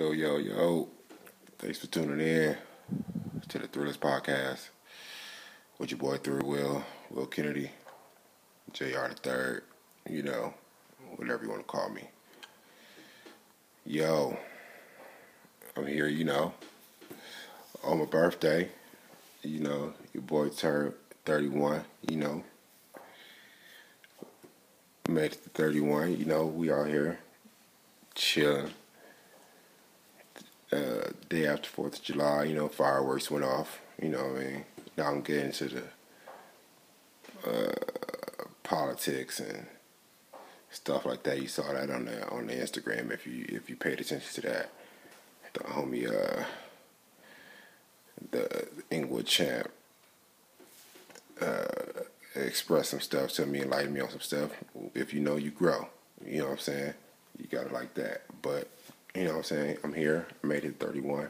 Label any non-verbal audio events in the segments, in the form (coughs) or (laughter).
Yo, yo, yo. Thanks for tuning in to the Thrillers Podcast with your boy Thriller Will, Will Kennedy, JR the third, you know, whatever you want to call me. Yo, I'm here, you know, on my birthday. You know, your boy turned 31, you know. Made it to 31, you know, we all here chilling uh, day after Fourth of July, you know, fireworks went off. You know, I mean, now I'm getting into the uh, politics and stuff like that. You saw that on the on the Instagram if you if you paid attention to that. The homie, uh, the Inglewood champ, uh, expressed some stuff to me, enlightened me on some stuff. If you know, you grow. You know what I'm saying? You gotta like that, but you know what I'm saying? I'm here. I made it 31.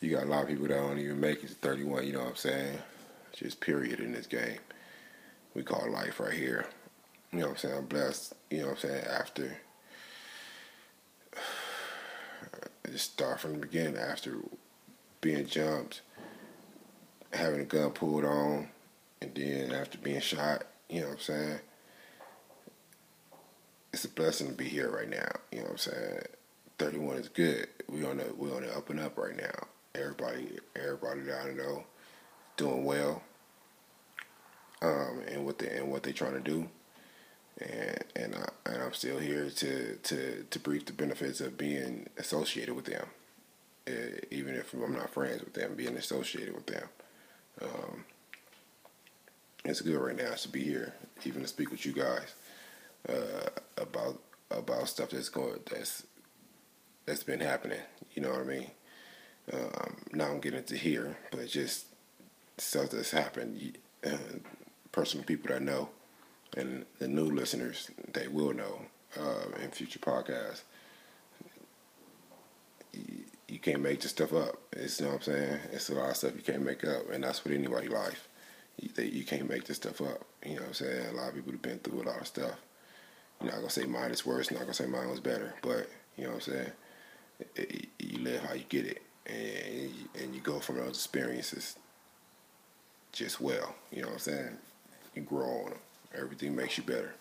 You got a lot of people that don't even make it to 31, you know what I'm saying? Just period in this game. We call life right here. You know what I'm saying? I'm blessed, you know what I'm saying, after (sighs) just start from the beginning, after being jumped, having a gun pulled on, and then after being shot, you know what I'm saying? It's a blessing to be here right now. You know what I'm saying? 31 is good. We on the we on the up and up right now. Everybody everybody that I know doing well. Um, and what they and what they trying to do. And and I and I'm still here to to to brief the benefits of being associated with them. Uh, even if I'm not friends with them, being associated with them. Um, it's good right now to be here, even to speak with you guys uh, about about stuff that's going that's that's been happening. You know what I mean? Um, now I'm getting to here, but just stuff that's happened. Uh, personal people that know, and the new listeners they will know uh, in future podcasts. You, can't make this stuff up. It's you know what I'm saying. It's a lot of stuff you can't make up, and that's with anybody life. You, you can't make this stuff up. You know what I'm saying. A lot of people have been through a lot of stuff I'm not gonna say mine is worse. Not gonna say mine was better. But you know what I'm saying. It, it, you live how you get it, and and you go from those experiences just well. You know what I'm saying. You grow on them. Everything makes you better.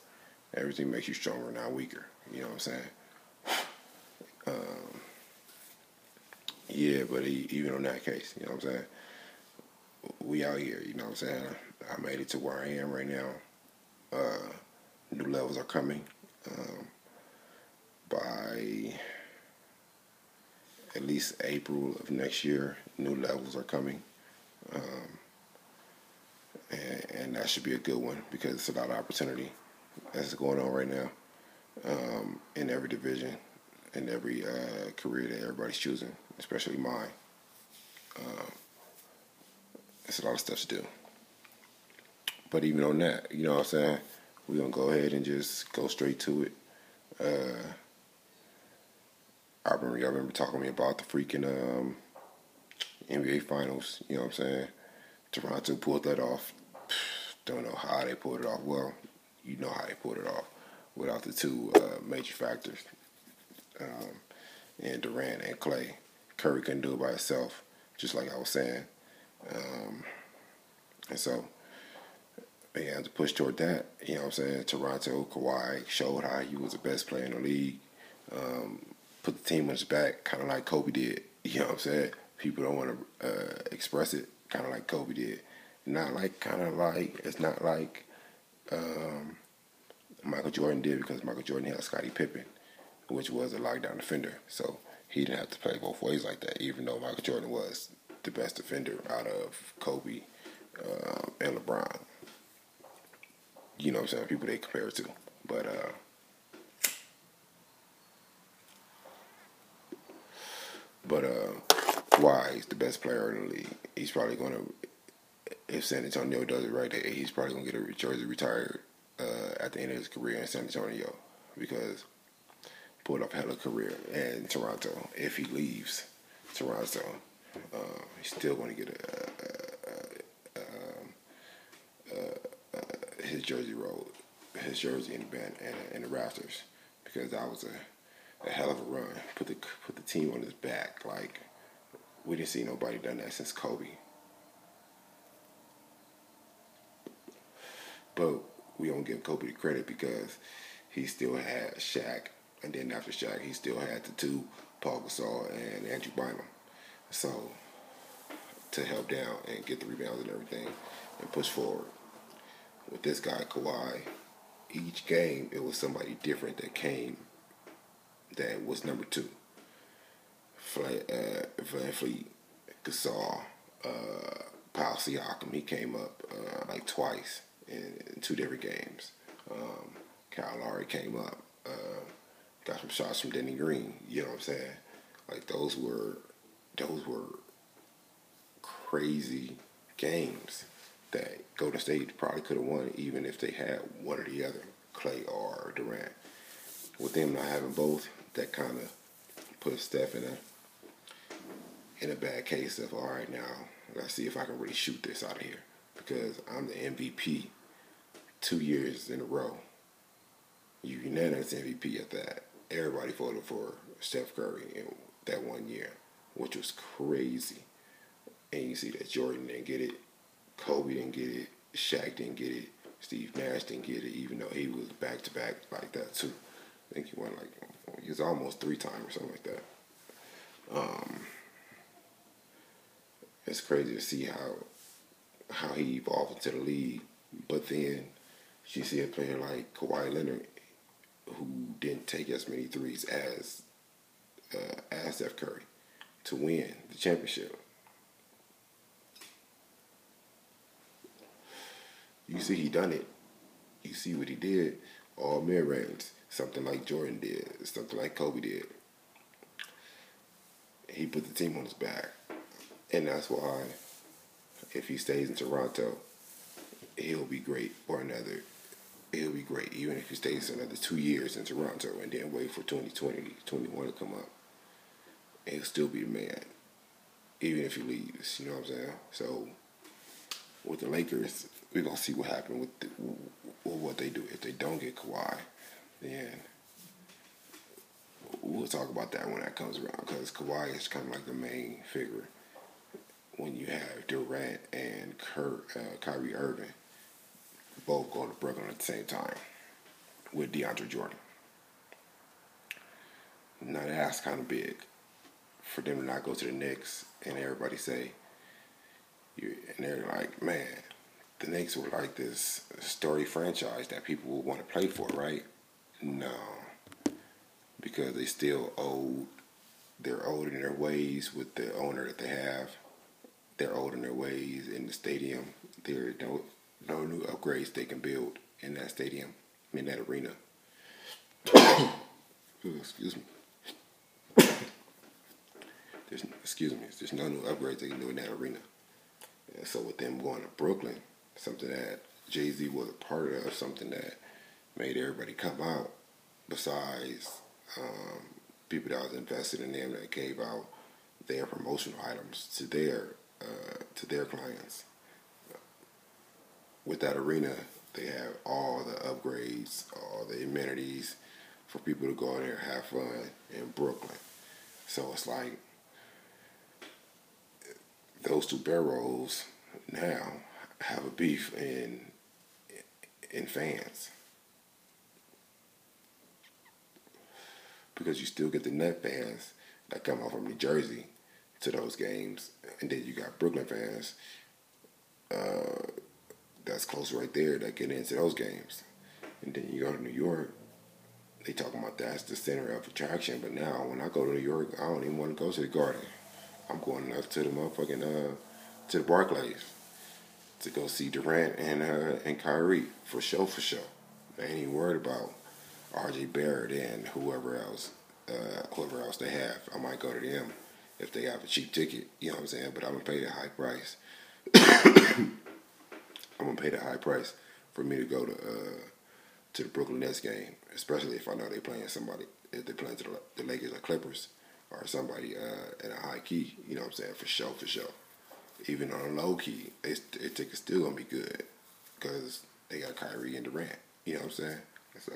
Everything makes you stronger, not weaker. You know what I'm saying. Um, yeah, but even on that case, you know what I'm saying. We out here, you know what I'm saying. I made it to where I am right now. Uh, new levels are coming um, by at least April of next year. New levels are coming, um, and, and, that should be a good one because it's a lot of opportunity that's going on right now um, in every division, in every uh, career that everybody's choosing, especially mine. Um, it's a lot of stuff to do. But even on that, you know what I'm saying? We're gonna go ahead and just go straight to it. Uh, I remember y'all remember talking to me about the freaking um, NBA Finals. You know what I'm saying? Toronto pulled that off. (sighs) Don't know how they pulled it off. Well, you know how they pulled it off without the two uh, major factors, um, and Durant and Clay. Curry couldn't do it by himself, just like I was saying. Um, and so began to push toward that. You know what I'm saying? Toronto, Kawhi showed how he was the best player in the league. Um, put the team on his back, kind of like Kobe did. (laughs) You know what I'm saying? People don't want to uh, express it, kind of like Kobe did. Not like, kind of like, it's not like um, Michael Jordan did because Michael Jordan had Scottie Pippen, which was a lockdown defender. So he didn't have to play both ways like that, even though Michael Jordan was the best defender out of Kobe uh, and LeBron you know what I'm saying, people they compare it to. But uh but uh why he's the best player in the league. He's probably gonna if San Antonio does it right, he's probably gonna get a jersey retired uh, at the end of his career in San Antonio because pulled off hell of a career in Toronto. If he leaves Toronto, uh, he's still to get a, a, a his jersey rolled, his jersey in the band and the because that was a a hell of a run. Put the put the team on his back. Like we didn't see nobody done that since Kobe. But we don't give Kobe the credit because he still had Shaq, and then after Shaq, he still had the two, Paul Gasol and Andrew Bynum. So to help down and get the rebounds and everything and push forward. With this guy Kawhi, each game it was somebody different that came that was number two. Fla- uh, VanVleet, Gasol, uh, Paul Siakam, he came up uh, like twice in, in, two different games. Um, Kyle Lowry came up, uh, got some shots from Danny Green. You know what I'm saying? Like those were those were crazy games that Golden State probably could have won even if they had one or the other, Clay or Durant. With them not having both, that kind of put Steph in a in a bad case of all right now. Let's see if I can really shoot this out of here because I'm the MVP two years in a row. You unanimous MVP at that. Everybody voted for Steph Curry in that one year, which was crazy. And you see that Jordan didn't get it, Kobe didn't get it, Shaq didn't get it, Steve Nash didn't get it, even though he was back to back like that too. I think he won like he was almost three times or something like that. Um, it's crazy to see how how he evolved into the league, but then you see a player like Kawhi Leonard who didn't take as many threes as uh, as Steph Curry to win the championship. You see, he done it. You see what he did. All mid range, something like Jordan did, something like Kobe did. He put the team on his back, and that's why, if he stays in Toronto, he'll be great for another. He'll be great, even if he stays another two years in Toronto and then wait for 2020, 21 to come up. He'll still be the man, even if he leaves. You know what I'm saying? So, with the Lakers, we're gonna see what happens with, the, with what they do. If they don't get Kawhi, then we'll talk about that when that comes around. Because Kawhi is kind of like the main figure when you have Durant and uh, Kyrie Irving both go to Brooklyn at the same time with DeAndre Jordan. Now that's kind of big for them to not go to the Knicks and everybody say, and they're like, man, the Knicks were like this story franchise that people would want to play for, right? No, because they still old. They're old in their ways with the owner that they have. They're old in their ways in the stadium. There are no no new upgrades they can build in that stadium, in that arena. (coughs) excuse me. There's excuse me. There's no new upgrades they can do in that arena. And so with them going to Brooklyn, something that Jay Z was a part of, something that made everybody come out. Besides um, people that was invested in them that gave out their promotional items to their uh, to their clients. With that arena, they have all the upgrades, all the amenities for people to go in there and have fun in Brooklyn. So it's like those two barrels now have a beef in in fans because you still get the net fans that come out from New Jersey to those games, and then you got Brooklyn fans uh, that's close right there that get into those games, and then you go to New York. They talking about that's the center of attraction, but now when I go to New York, I don't even want to go to the Garden. I'm going up to the motherfucking uh, to the Barclays to go see Durant and uh, and Kyrie for show for show. I ain't even worried about R.J. Barrett and whoever else, uh, whoever else they have. I might go to them if they have a cheap ticket. You know what I'm saying? But I'm gonna pay the high price. (coughs) I'm gonna pay the high price for me to go to uh, to the Brooklyn Nets game, especially if I know they're playing somebody. If they're playing the, the Lakers or Clippers or somebody uh, in a high key. You know what I'm saying? For sure, for sure even on a low key, it's, it's still gonna be good because they got Kyrie and Durant. You know what I'm saying? So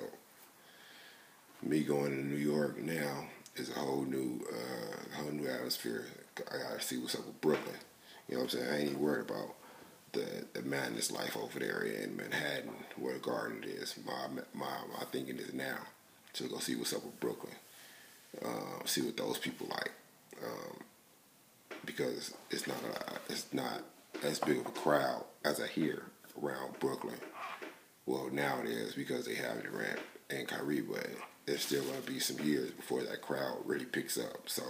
me going to New York now is a whole new, uh, whole new atmosphere. I gotta see what's up with Brooklyn. You know what I'm saying? I ain't even worried about the, the madness life over there in Manhattan, where the Garden is. My my my thinking is now to go see what's up with Brooklyn, um, see what those people like, um, because it's not a, it's not as big of a crowd as I hear around Brooklyn. Well, now it is because they have Durant and Kyrie, but there's still going to be some years before that crowd really picks up. So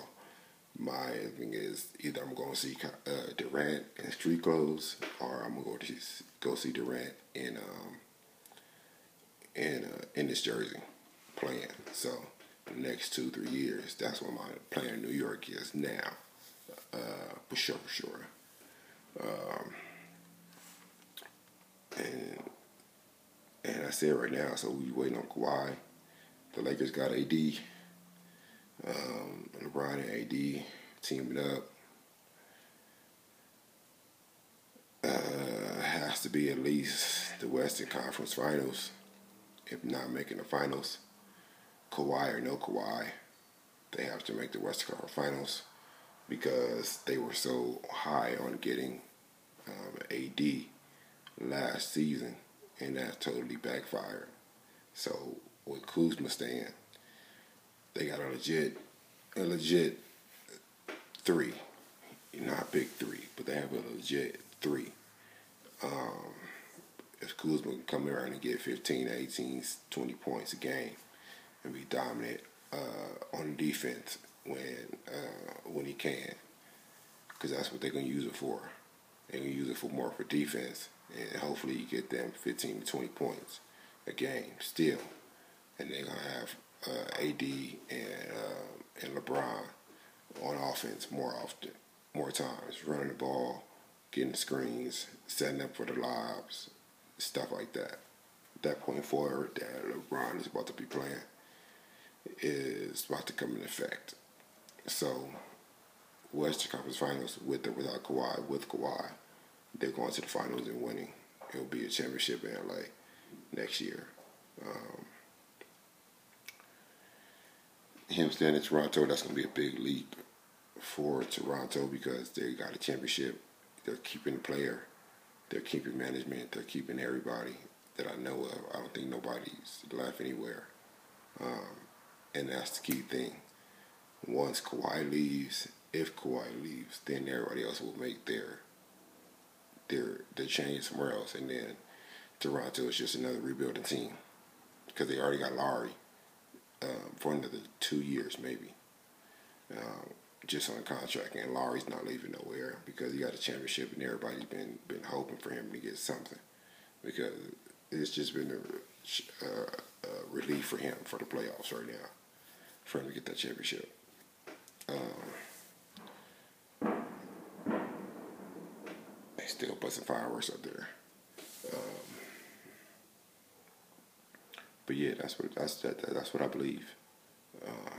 my thing is either I'm going to see uh, Durant in street clothes, or I'm going to go to go see Durant in um, in uh, in this jersey playing. So the next two three years, that's what my plan in New York is now, uh, for sure, for sure. Um, and and I said right now, so we waiting on Kawhi. The Lakers got AD. Um, LeBron and AD teaming up. Uh, has to be at least the Western Conference Finals, if not making the finals. Kawhi or no Kawhi, they have to make the Western Conference Finals because they were so high on getting um, AD last season, and that totally backfired. So with Kuzma staying, they got a legit, a legit three, not big three, but they have a legit three. Um, if Kuzma can come around and get 15, 18, 20 points a game and be dominant uh, on defense when uh, when he can, because that's what they're gonna use it for. They're gonna use it for more for defense, and hopefully you get them 15 to 20 points a game still, and they're gonna have uh, AD and uh, and LeBron on offense more often, more times, running the ball, getting screens, setting up for the lobs, stuff like that. That point forward that LeBron is about to be playing is about to come in effect. So, Western Conference Finals with or without Kawhi, with Kawhi, they're going to the finals and winning. It'll be a championship in LA next year. Um, him staying in Toronto, that's going to be a big leap for Toronto because they got a championship. They're keeping the player, they're keeping management, they're keeping everybody that I know of. I don't think nobody's left anywhere. Um, and that's the key thing. Once Kawhi leaves, if Kawhi leaves, then everybody else will make their their their change somewhere else, and then Toronto is just another rebuilding team because they already got Lowry um, for another two years maybe, um, just on contract, and Lowry's not leaving nowhere because he got a championship, and everybody's been been hoping for him to get something because it's just been a, a, a relief for him for the playoffs right now for him to get that championship. Um, they still busting fireworks up there. Um, but yeah, that's what that's that, that's what I believe. Uh,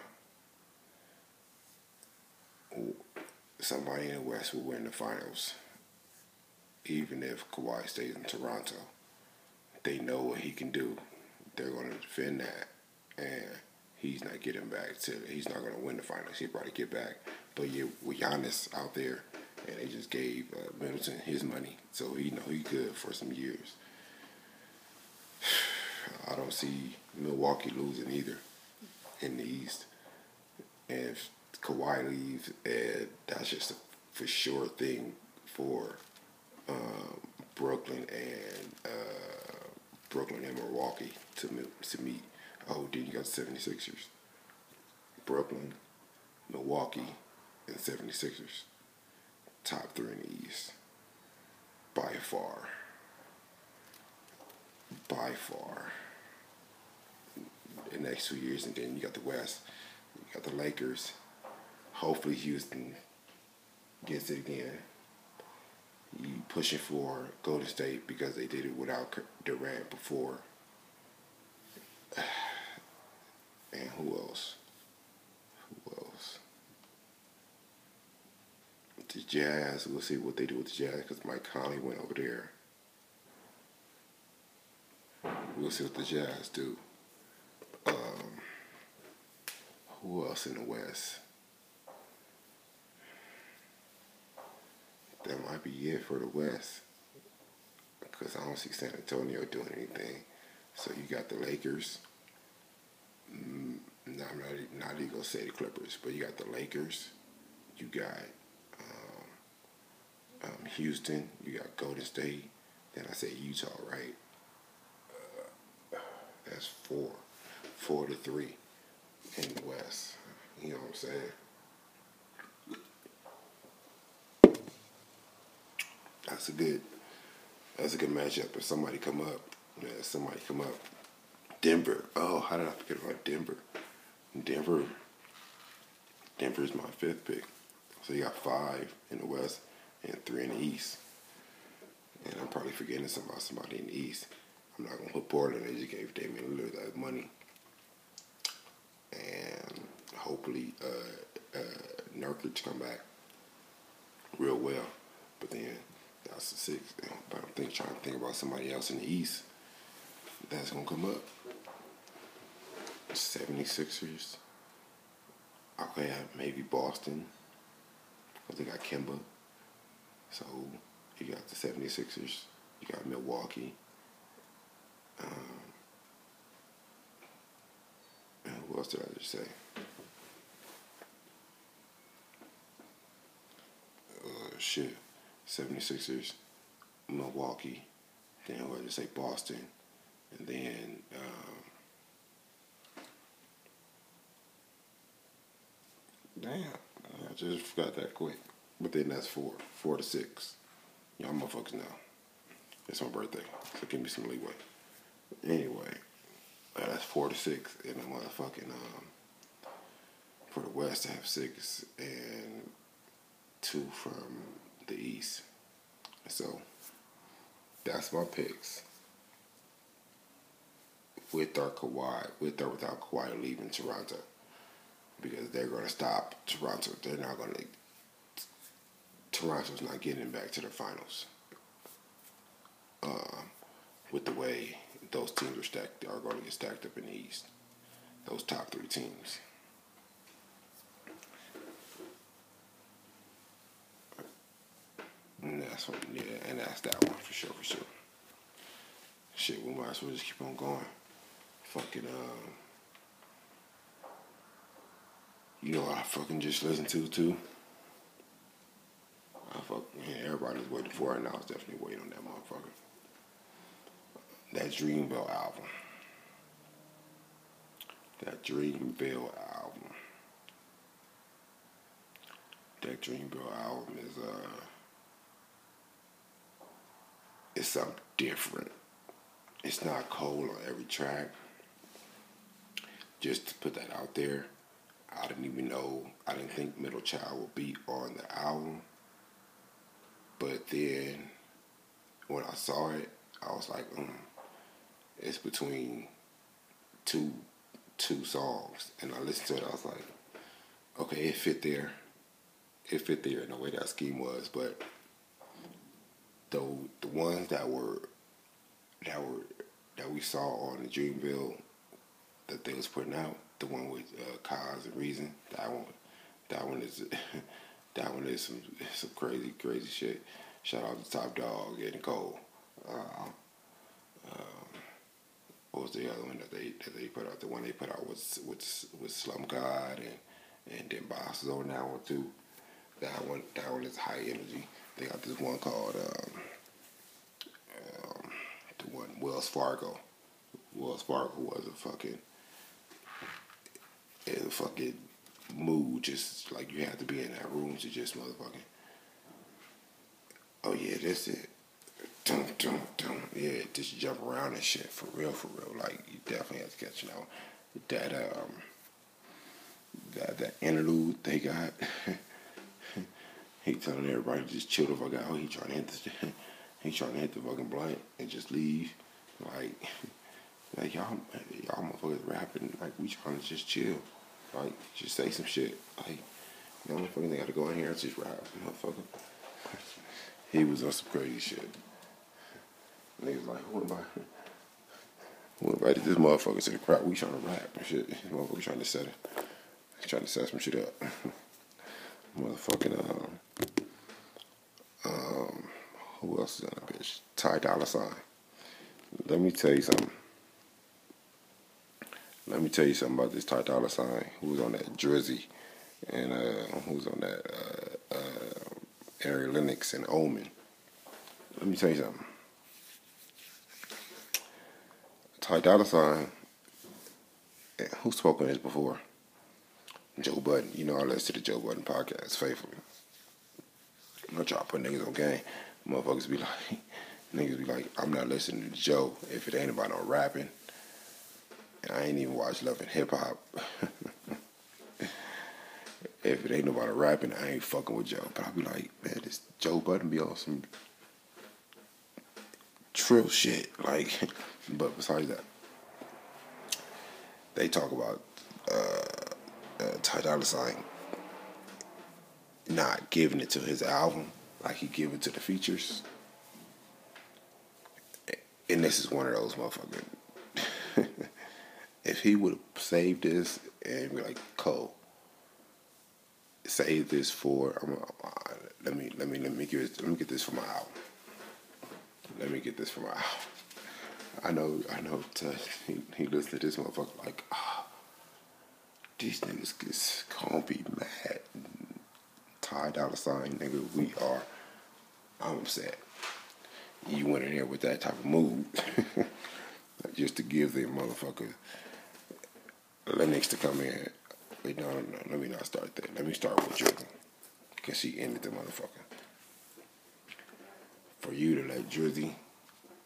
somebody in the West will win the finals, even if Kawhi stays in Toronto. They know what he can do. They're going to defend that, and he's not getting back to. He's not going to win the finals. He'll probably get back, but yeah, with Giannis out there, and they just gave uh, Middleton his money, so he know he good for some years. (sighs) I don't see Milwaukee losing either in the East. And if Kawhi leaves, and that's just a for sure thing for um, Brooklyn and uh, Brooklyn and Milwaukee to to meet. Oh, then you got 76ers. Brooklyn, Milwaukee, and 76ers. Top three in the East. By far. By far. The next two years, and then you got the West. You got the Lakers. Hopefully Houston gets it again. You pushing for Golden State because they did it without Durant before. (sighs) And who else? Who else? The Jazz. We'll see what they do with the Jazz because Mike Conley went over there. We'll see what the Jazz do. Um, who else in the West? That might be it for the West. Because I don't see San Antonio doing anything. So you got the Lakers. Mm, I'm not, not even to say the Clippers, but you got the Lakers. You got um, um, Houston. You got Golden State. Then I say Utah, right? Uh, that's four. Four to three in the West. You know what I'm saying? That's a good that's a good matchup. If somebody come up, yeah, somebody come up. Denver. Oh, how did I forget about Denver? Denver. Denver's my fifth pick. So you got five in the West and three in the East. And I'm probably forgetting something about somebody in the East. I'm not gonna put Portland. They just gave Damian Lillard that money, and hopefully uh, uh, Nurkic come back real well. But then that's the six. But I'm think, trying to think about somebody else in the East that's gonna come up. 76ers. Okay, maybe Boston. Cause they got Kemba. So you got the 76ers. You got Milwaukee. Um, and who else did I just say? Uh, shit. 76ers, Milwaukee, then what did I just say Boston, and then um, damn, I just forgot that quick. But then that's four, four to six. Y'all motherfuckers know. It's my birthday, so give me some leeway. Anyway, uh, that's four to six, and the motherfucking um, for the West I have six and two from the East. So that's my picks. With our Kawhi, with or without Kawhi leaving Toronto, because they're going to stop Toronto. They're not going to. Toronto's not getting back to the finals. Uh, with the way those teams are stacked, are going to get stacked up in the East. Those top three teams. And that's what, yeah, and that's that one for sure, for sure. Shit, we might as well just keep on going. Fucking, um, you know what I fucking just listened to, too? I fuck, yeah, everybody's waiting for it, and I was definitely waiting on that motherfucker. That Dreamville album. That Dreamville album. That Dreamville album is, uh, it's something different. It's not cold on every track. Just to put that out there, I didn't even know, I didn't think Middle Child would be on the album. But then when I saw it, I was like, mm, it's between two two songs. And I listened to it, I was like, okay, it fit there. It fit there in the way that scheme was, but the the ones that were that were that we saw on the Dreamville that they was putting out, the one with uh, Cozz and Reason, that one, that one is (laughs) that one is some some crazy crazy shit. Shout out to Top Dawg and Cole. Uh, um, what was the other one that they that they put out? The one they put out was with with Slump God and and then Bas is on that one too. That one that one is high energy. They got this one called um, um, the one Wells Fargo. Wells Fargo was a fucking a fucking mood, just like you have to be in that room to just motherfucking. Oh yeah, that's it. Dum dum dum. Yeah, just jump around and shit for real, for real. Like you definitely have to catch, you know, that um, that that interlude they got. (laughs) He telling everybody just chill the fuck out. He trying to hit the, (laughs) he trying to hit the fucking blunt and just leave. Like, (laughs) like y'all, y'all motherfuckers rapping. Like we trying to just chill. Like, just say some shit. Like, you know, motherfucker, they gotta go in here and just rap, motherfucker. (laughs) He was on some crazy shit. Niggas like, who am I? (laughs) Who invited this motherfucker to the crowd? We trying to rap and shit. This motherfucker trying to set it. trying to set some shit up. (laughs) Motherfucking um, um, who else is in that bitch? Ty Dolla Sign. Let me tell you something. Let me tell you something about this Ty Dolla Sign. Who's on that Drizzy, and uh, who's on that uh, uh, Ari Lennox and Omen. Let me tell you something. Ty Dolla Sign. Eh, who spoke on this before? Joe Budden. You know I listen to the Joe Budden podcast faithfully. I'm not trying to put niggas on game. Motherfuckers be like, (laughs) niggas be like, I'm not listening to Joe if it ain't about no rapping. I ain't even watch Love and Hip Hop. (laughs) if it ain't nobody rapping, I ain't fucking with Joe. But I be like, man, this Joe Budden be on some trill shit. Like, (laughs) but besides that, they talk about uh, uh, Ty Dolla Sign not giving it to his album like he give it to the features. And this is one of those motherfuckers. If he would have saved this and be like, Cole, save this for I'm, uh, let me let me let me get let me get this for my album. Let me get this for my album. I know I know he he to this motherfucker like ah oh, these niggas gonna be mad. Ty Dolla Sign, nigga, we are. I'm upset. You went in here with that type of mood (laughs) just to give the Lennox to come in. Wait, no, no, no, let me not start that. Let me start with Jordan. Because she ended the motherfucker. For you to let Drizzy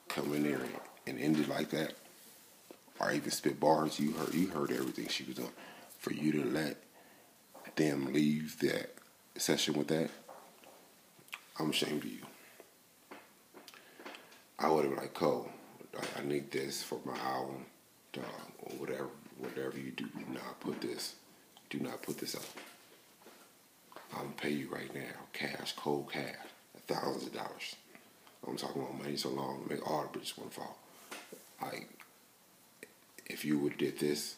come in there and end it like that, or even spit bars, you heard you heard everything she was doing. For you to let them leave that session with that, I'm ashamed of you. I would have been like, Cole, I need this for my album, dog, or whatever, whatever you do, do not put this, do not put this up. I'm gonna pay you right now, cash, cold cash, thousands of dollars. I'm talking about money so long make all the bridges want to fall. Like, if you would did this,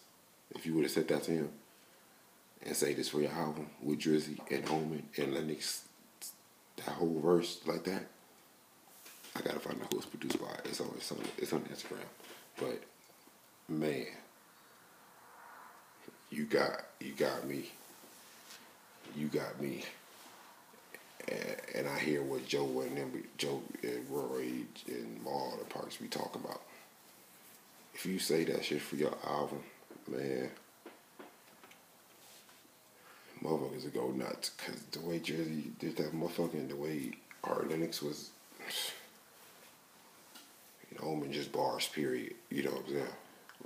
if you would have said that to him, and say this for your album with Drizzy and Omen and Lennox, that whole verse like that. I gotta find out who it's produced by. It's on it's on it's on Instagram. But man, you got you got me. You got me. And, and I hear what Joe and them, Joe and Roy and Mal and Parks be talking about. If you say that shit for your album, man, motherfuckers would go nuts because the way Jersey did that motherfucking, the way Ari Lennox was, (sighs) you know, Omen just bars, period. You know what I'm saying?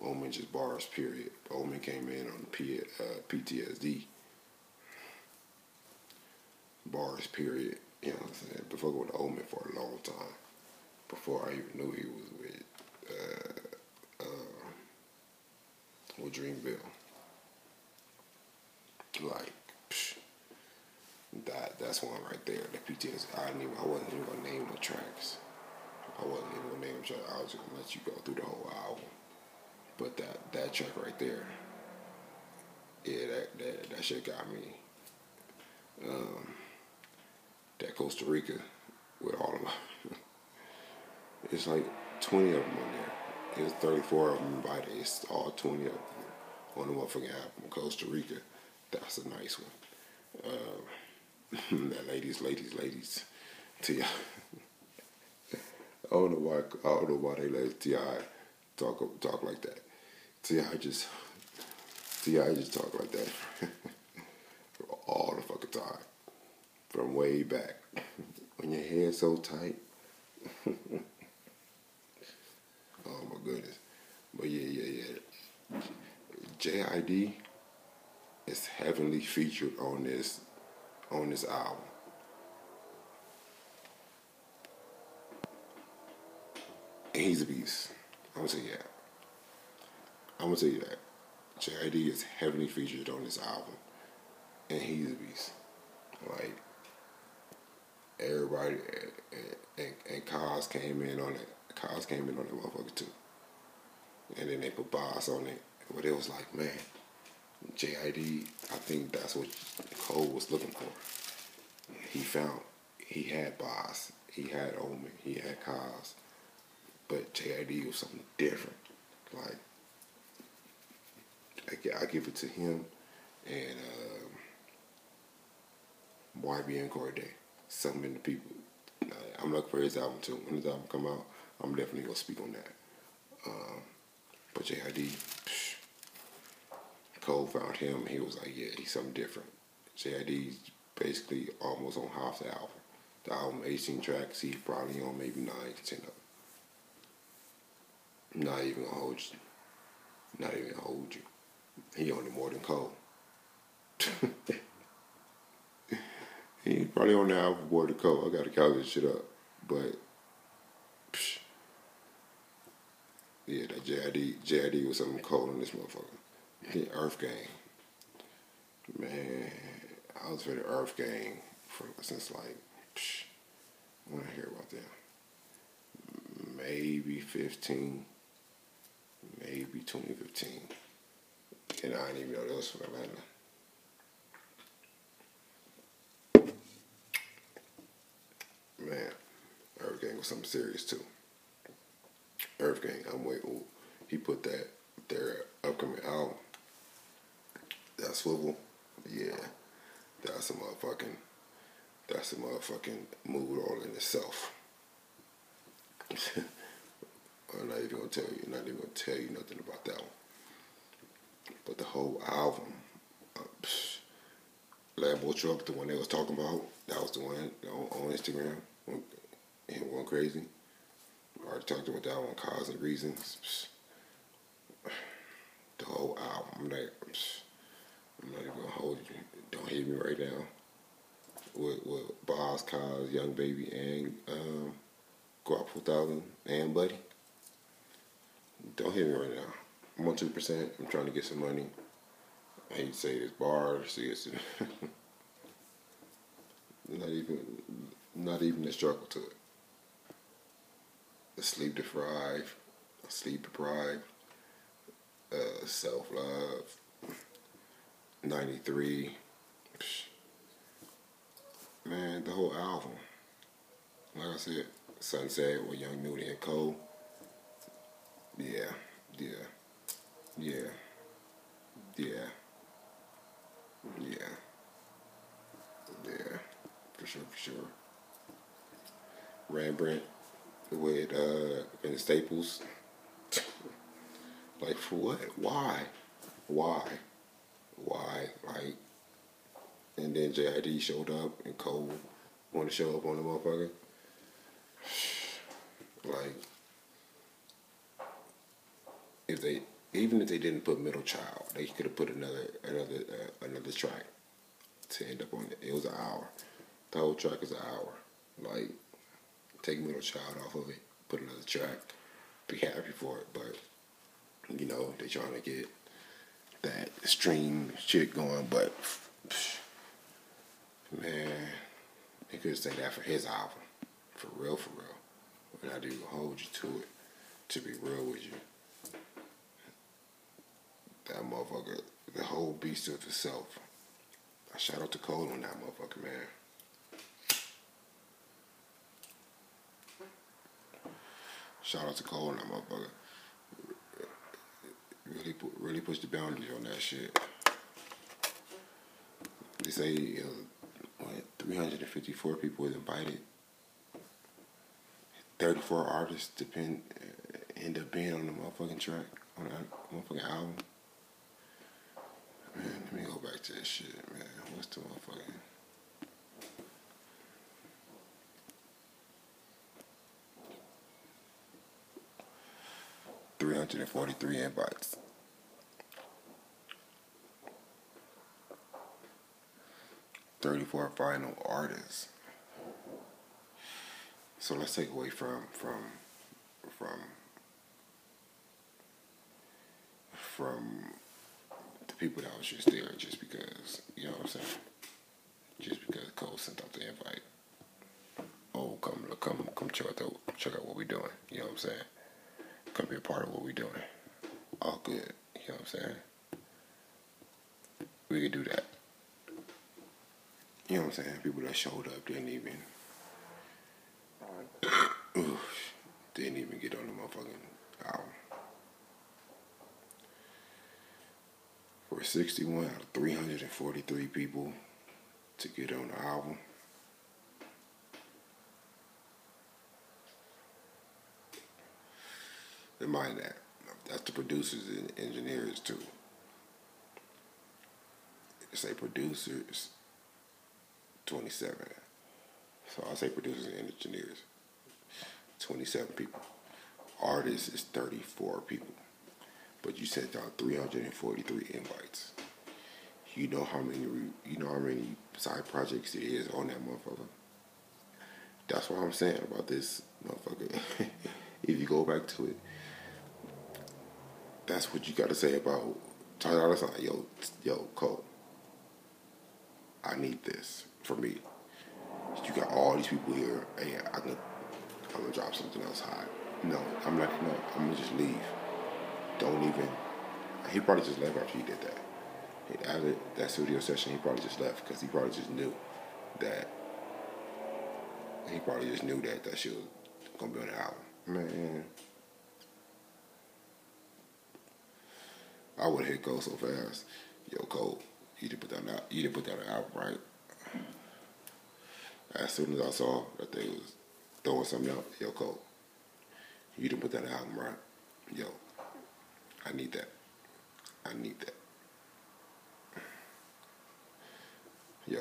Omen just bars, period. Omen came in on P, uh, PTSD. Bars, period. You know what I'm saying? Going to Omen for a long time. Before I even knew he was with, uh, uh, with Dreamville. Like, that that's one right there. The PTS. I didn't even. I wasn't even gonna name the tracks. I wasn't even gonna name the track. I was just gonna let you go through the whole album. But that that track right there. Yeah, that that that shit got me. Um, that Costa Rica with all of them. (laughs) it's like twenty of them on there. It's thirty four of them invited. It's all twenty of them on the motherfucking album. Costa Rica. That's a nice one. Uh, (laughs) that ladies, ladies, ladies. (laughs) T.I. I don't know why. I don't know why they let T.I. talk talk like that. T.I. just see, I just talk like that (laughs) all the fucking time from way back when your hair's so tight. (laughs) oh my goodness. But yeah, yeah, yeah. JID is heavily featured on this on this album. He's a beast. I'm gonna you that. I'm gonna tell you that. JID is heavily featured on this album. And he's a beast. Like everybody and, and, and Cozz came in on it. Cozz came in on that motherfucker too. And then they put Bas on it. But it was like, man, JID, I think that's what Cole was looking for. He found he had Bas, he had Omen, he had Cozz, but JID was something different. Like I, I give it to him and um, YBN. Something in the people. I'm looking for his album too. When his album come out, I'm definitely gonna speak on that. Um, but JID, psh, Cole found him. He was like, yeah, he's something different. JID's basically almost on half the album. The album 18 tracks. He's probably on maybe nine to ten of them. Not even gonna hold you. Not even gonna hold you. He on it more than Cole. (laughs) he probably on the album more than Cole. I gotta this shit up. But psh, yeah, that JID JID was something cold in this motherfucker. The Earth Gang. Man, I was for the Earth Gang for since like psh, when I hear about them. Maybe fifteen, maybe twenty fifteen. And I didn't even know was from Atlanta. Man, Earth Gang was something serious too. Earth Gang, I'm waiting. He put that their upcoming album. That swivel, yeah, that's a motherfucking, that's a motherfucking mood all in itself. (laughs) I'm not even gonna tell you, not even gonna tell you nothing about that one. But the whole album, uh, Lambo Truck, the one they was talking about, that was the one on, on Instagram. Him going crazy. I already talked about that one, Cozz and Reasons. Psh, the whole album, I'm like, I'm not even gonna hold you. Don't hit me right now. With, with Bas, Cozz, Young Baby, and um, Guap 4000 and Buddy. Don't hit me right now. I'm on 2%. I'm trying to get some money. I hate to say this bar, see it's (laughs) not even not even a struggle to it. Sleep deprived, sleep deprived, uh, self love, 93. Man, the whole album. Like I said, Sunset with Young Nudy and Cole. Yeah, yeah. Yeah. Yeah. Yeah. Yeah. For sure, for sure. Rembrandt with uh in Staples. (laughs) like for what? Why? Why? Why? Like and then JID showed up and Cole wanted to show up on the motherfucker. (sighs) Like if they even if they didn't put middle child, they could have put another another uh, another track to end up on it. It was an hour. The whole track is an hour. Like take middle child off of it, put another track, be happy for it. But you know they trying to get that stream shit going. But man, they could say that for his album, for real, for real. But I do hold you to it. To be real with you that motherfucker, the whole beast of itself. I shout out to Cole on that motherfucker, man. Shout out to Cole on that motherfucker. Really, really push the boundaries on that shit. They say you know, what, 354 people was invited. 34 artists depend end up being on the motherfucking track on that motherfucking album. Man, let me go back to this shit, man. What's the motherfucking... Three hundred and forty-three invites. Thirty-four final artists. So let's take away from from from from people that was just there just because, you know what I'm saying? Just because Cole sent out the invite. Oh, come look, come come check out the, check out what we're doing. You know what I'm saying? Come be a part of what we're doing. All good. You know what I'm saying? we could do that. You know what I'm saying? People that showed up didn't even (coughs) didn't even get on the motherfucking album. For 61 out of 343 people to get on the album. And mind that, that's the producers and engineers too. Say producers, 27. So I say producers and engineers, 27 people. Artists is 34 people. But you sent out 343 invites. You know how many you know how many side projects there is on that motherfucker. That's what I'm saying about this motherfucker. (laughs) if you go back to it, that's what you got to say about Ty Dolla Sign. Yo, yo, Cole. I need this for me. You got all these people here. Hey, I can, I'm gonna drop something else high. No, I'm not. No, I'm gonna just leave. Don't even. He probably just left after he did that. After that studio session, he probably just left because he probably just knew that. He probably just knew that that shit was gonna be on the album. Man, I would hit go so fast. Yo, Cole, you didn't put that out. You didn't put that album right. As soon as I saw that they was throwing something out, yo, Cole, you didn't put that album right. Yo, I need that. I need that. Yo,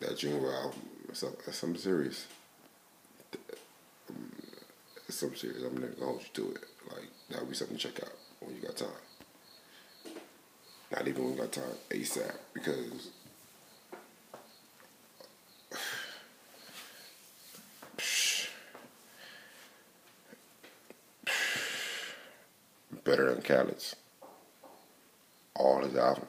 that Junior album, that's, that's something serious. Um, it's something serious. I'm gonna hold you to it. Like that would be something to check out when you got time. Not even when you got time, ASAP, because better than Khaled's. All his albums.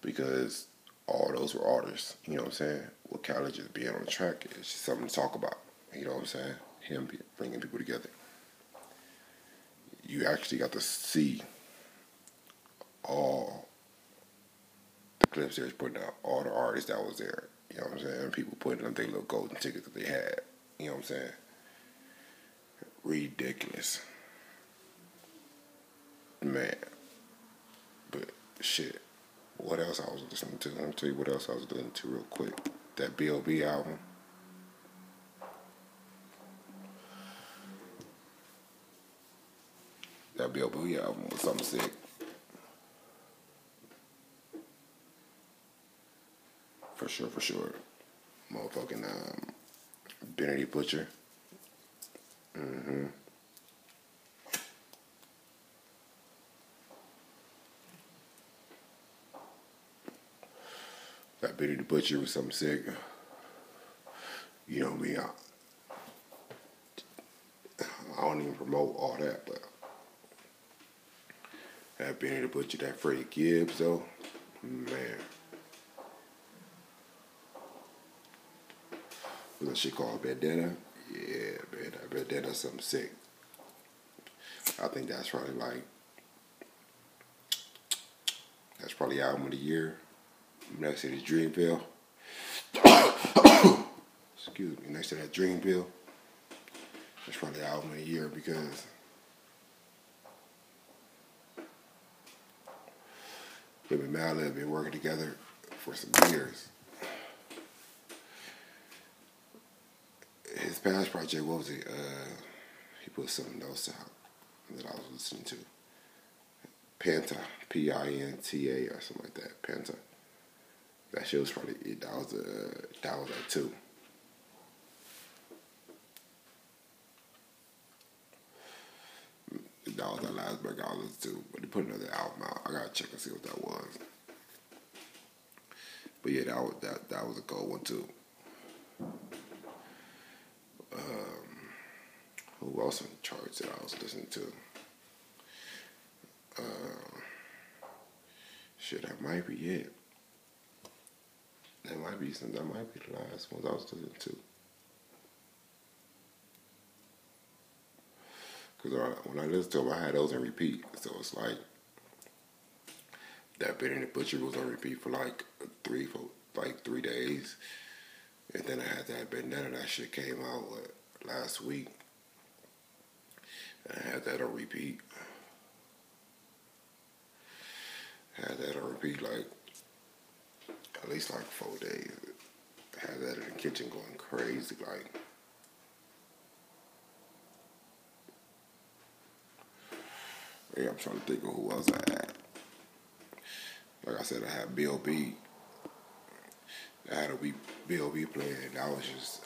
Because all those were artists, you know what I'm saying? What Khaled just being on the track is just something to talk about, you know what I'm saying? Him bringing people together. You actually got to see all the clips they was putting out, all the artists that was there, you know what I'm saying? People putting up their little golden tickets that they had, you know what I'm saying? Ridiculous man. But shit, what else I was listening to? Let me tell you what else I was listening to real quick. That B.O.B. album. That B.O.B. album was something sick. For sure, for sure. Motherfucking um, Benny Butcher. Mm-hmm. That Benny the Butcher was something sick. You know me, I, I don't even promote all that, but that Benny the Butcher, that Freddie Gibbs though, man. Was that shit called Bandana? Yeah, man, that Bandana something sick. I think that's probably like that's probably album of the year next to the Dreamville. (coughs) Excuse me, next to that Dreamville. That's probably the album of the year because him and Madlib have been working together for some years. His past project, what was it? Uh, he put something else out that I was listening to. Panta, P I N T A, or something like that. Panta. That shit was probably that was a that was like two. That was the last record I listened to, but they put another album out. I gotta check and see what that was. But yeah, that was that that was a gold one too. Um, who else the charts that I was listening to? Uh, shit, that might be it. That might be some. That might be the last ones I was listening to. Because when I listened to them, I had those in repeat. So it's like that Benny the Butcher was on repeat for like three, four, like three days. And then I had that Bandana, that shit came out last week. I had that on repeat. Had that on repeat like at least like four days. Had that in the kitchen going crazy, like Yeah, I'm trying to think of who else I had. Like I said, I had Lil B. I had a B, Lil B playing. I was just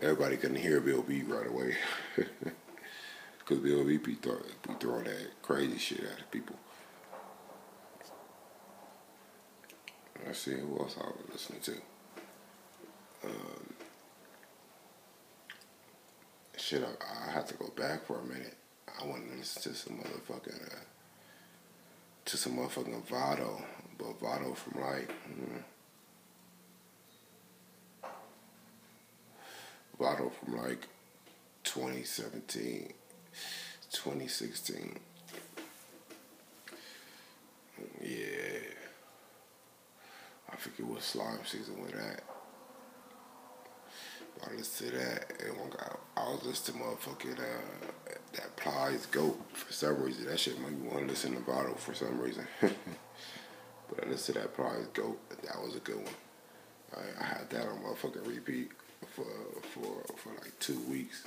everybody couldn't hear Lil B right away (laughs) because Lil B be, throw, be throwing that crazy shit at people. See who else I was listening to. Um, shit, I, I have to go back for a minute. I wanted to listen to some motherfucking uh, to some motherfucking Vado, but Vado from like mm, Vado from like 2017, 2016. Yeah. I forget what slime season was that. I listened to that, and one guy, I was listening to motherfucking uh, that Plies Goat for some reason. That shit made me want to listen to Bottle for some reason. (laughs) but I listened to that Plies Goat. That was a good one. I, I had that on motherfucking repeat for for for like two weeks.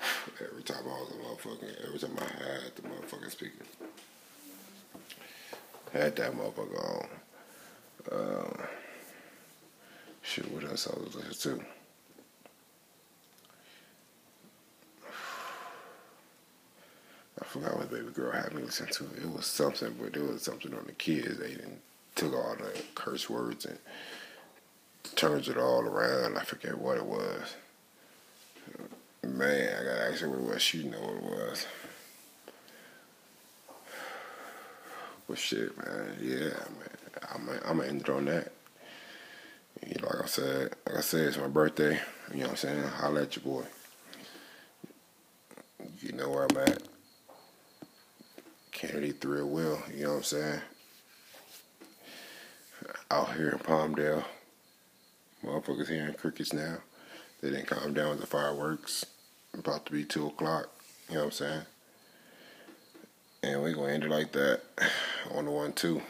(sighs) Every time I was a motherfucking, every time I had the motherfucking speaker, had that motherfucker on. Uh, shit, what else I was listening to? I forgot what baby girl had me listen to. It was something, but it was something on the kids. They didn't took all the curse words and turns it all around. I forget what it was. Man, I gotta ask her what it was. She know what it was. But shit, man, yeah, man. I'm I'm gonna end it on that. You know, like I said, like I said, it's my birthday. You know what I'm saying? Holla at your boy. You know where I'm at. Kennedy Thrill Will, you know what I'm saying? Out here in Palmdale. Motherfuckers hearing crickets now. They didn't calm down with the fireworks. About to be 2 o'clock. You know what I'm saying? And we gonna end it like that (sighs) on the one, two.